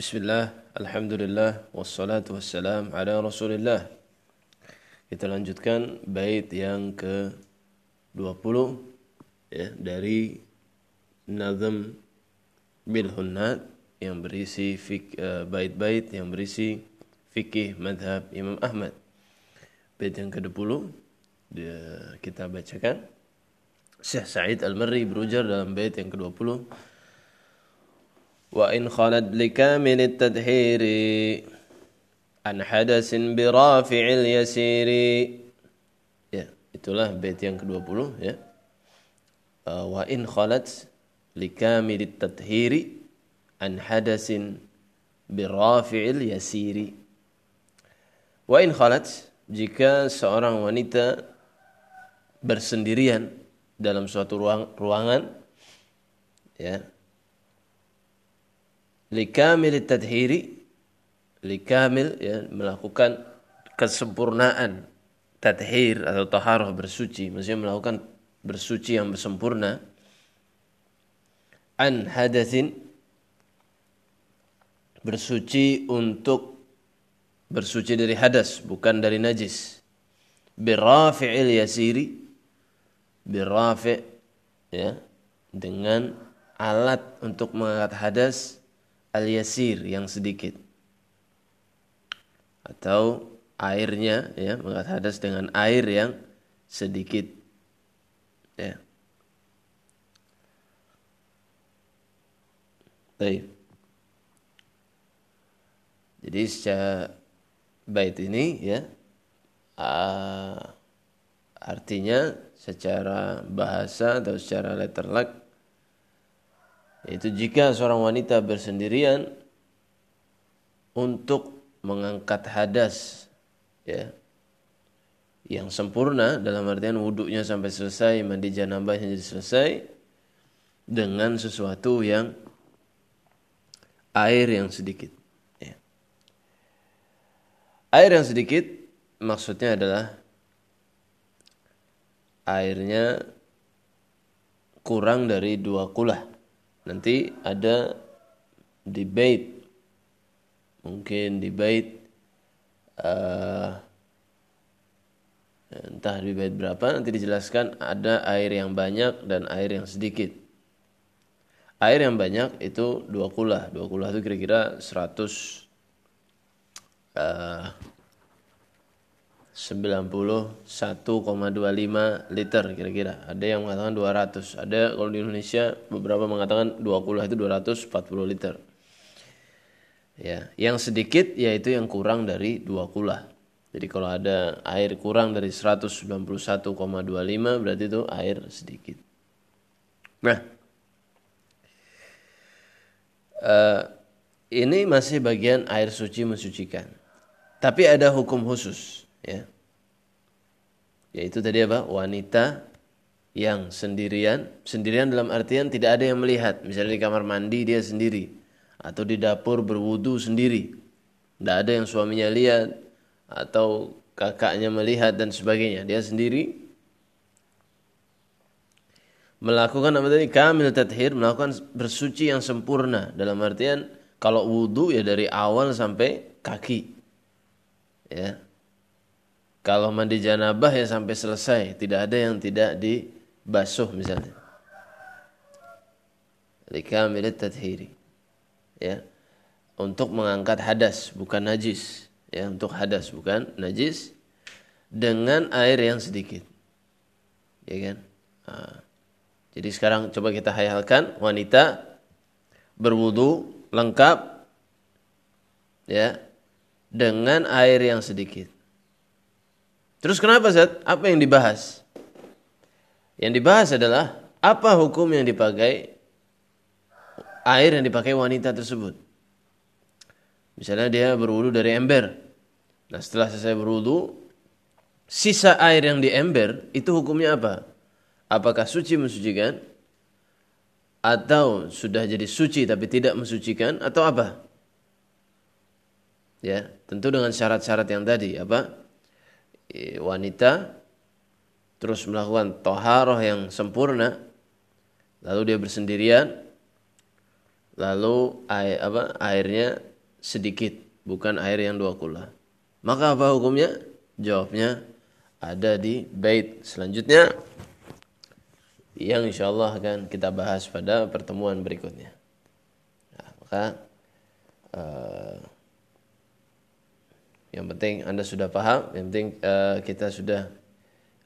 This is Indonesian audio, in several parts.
Bismillah, Alhamdulillah, wassalatu wassalam ala rasulillah. Kita lanjutkan bait yang ke-20 ya, dari Nazm bil Hunnat yang berisi fik, uh, bait-bait yang berisi fikih madhab Imam Ahmad. Bait yang ke-20 kita bacakan. Syekh Sa'id Al-Marri berujar dalam bait yang ke-20 وإن خلت لكامل التدهير عن حدث برافع اليسير ya itulah bait yang ke-20 ya uh, wa in khalat likamil tadhiri an hadasin birafi'il yasiri wa in khalat jika seorang wanita bersendirian dalam suatu ruang, ruangan ya likamil tadhiri likamil ya melakukan kesempurnaan. Tadhir atau taharah bersuci maksudnya melakukan bersuci yang sempurna an hadatsin bersuci untuk bersuci dari hadas bukan dari najis. Birafi'il yasiri birafi' ya dengan alat untuk mengangkat hadas al-yasir yang sedikit atau airnya ya mengangkat hadas dengan air yang sedikit ya Baik. Jadi secara bait ini ya uh, artinya secara bahasa atau secara letter luck yaitu jika seorang wanita bersendirian untuk mengangkat hadas ya yang sempurna dalam artian wudhunya sampai selesai mandi janabahnya jadi selesai dengan sesuatu yang air yang sedikit ya. air yang sedikit maksudnya adalah airnya kurang dari dua kulah nanti ada debate. Mungkin debate uh, entah debate berapa nanti dijelaskan ada air yang banyak dan air yang sedikit. Air yang banyak itu dua kulah. Dua kulah itu kira-kira 100 uh, 91,25 liter kira-kira. Ada yang mengatakan 200. Ada kalau di Indonesia beberapa mengatakan 20 itu 240 liter. Ya, yang sedikit yaitu yang kurang dari 2 kula. Jadi kalau ada air kurang dari 191,25 berarti itu air sedikit. Nah, uh, ini masih bagian air suci mensucikan. Tapi ada hukum khusus ya. Yaitu tadi apa? Wanita yang sendirian. Sendirian dalam artian tidak ada yang melihat. Misalnya di kamar mandi dia sendiri. Atau di dapur berwudu sendiri. Tidak ada yang suaminya lihat. Atau kakaknya melihat dan sebagainya. Dia sendiri melakukan apa tadi? Kamil tathir melakukan bersuci yang sempurna. Dalam artian kalau wudu ya dari awal sampai kaki. Ya kalau mandi janabah ya sampai selesai, tidak ada yang tidak dibasuh misalnya. Likamilit tadhiri. Ya. Untuk mengangkat hadas bukan najis, ya, untuk hadas bukan najis dengan air yang sedikit. Ya kan? Nah. Jadi sekarang coba kita hayalkan wanita berwudu lengkap ya dengan air yang sedikit Terus kenapa Zat? Apa yang dibahas? Yang dibahas adalah apa hukum yang dipakai air yang dipakai wanita tersebut. Misalnya dia berwudu dari ember. Nah setelah selesai berwudu, sisa air yang di ember itu hukumnya apa? Apakah suci mensucikan? Atau sudah jadi suci tapi tidak mensucikan? Atau apa? Ya, tentu dengan syarat-syarat yang tadi. Apa? Wanita terus melakukan toharoh yang sempurna lalu dia bersendirian lalu air, apa, airnya sedikit, bukan air yang dua kula. Maka apa hukumnya? Jawabnya ada di bait selanjutnya yang insya Allah akan kita bahas pada pertemuan berikutnya. Nah, maka uh, yang penting Anda sudah paham, yang penting uh, kita sudah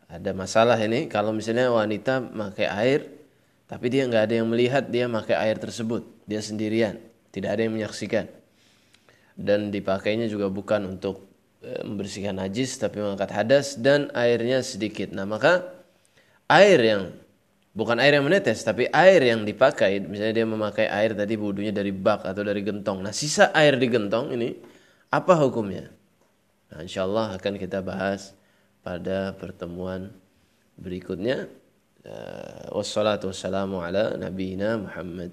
ada masalah ini. Kalau misalnya wanita pakai air, tapi dia nggak ada yang melihat dia pakai air tersebut, dia sendirian, tidak ada yang menyaksikan, dan dipakainya juga bukan untuk uh, membersihkan najis, tapi mengangkat hadas dan airnya sedikit. Nah maka air yang bukan air yang menetes tapi air yang dipakai misalnya dia memakai air tadi wudhunya dari bak atau dari gentong nah sisa air di gentong ini apa hukumnya nah insyaallah akan kita bahas pada pertemuan berikutnya. Wassalatu wassalamu ala nabiyina Muhammad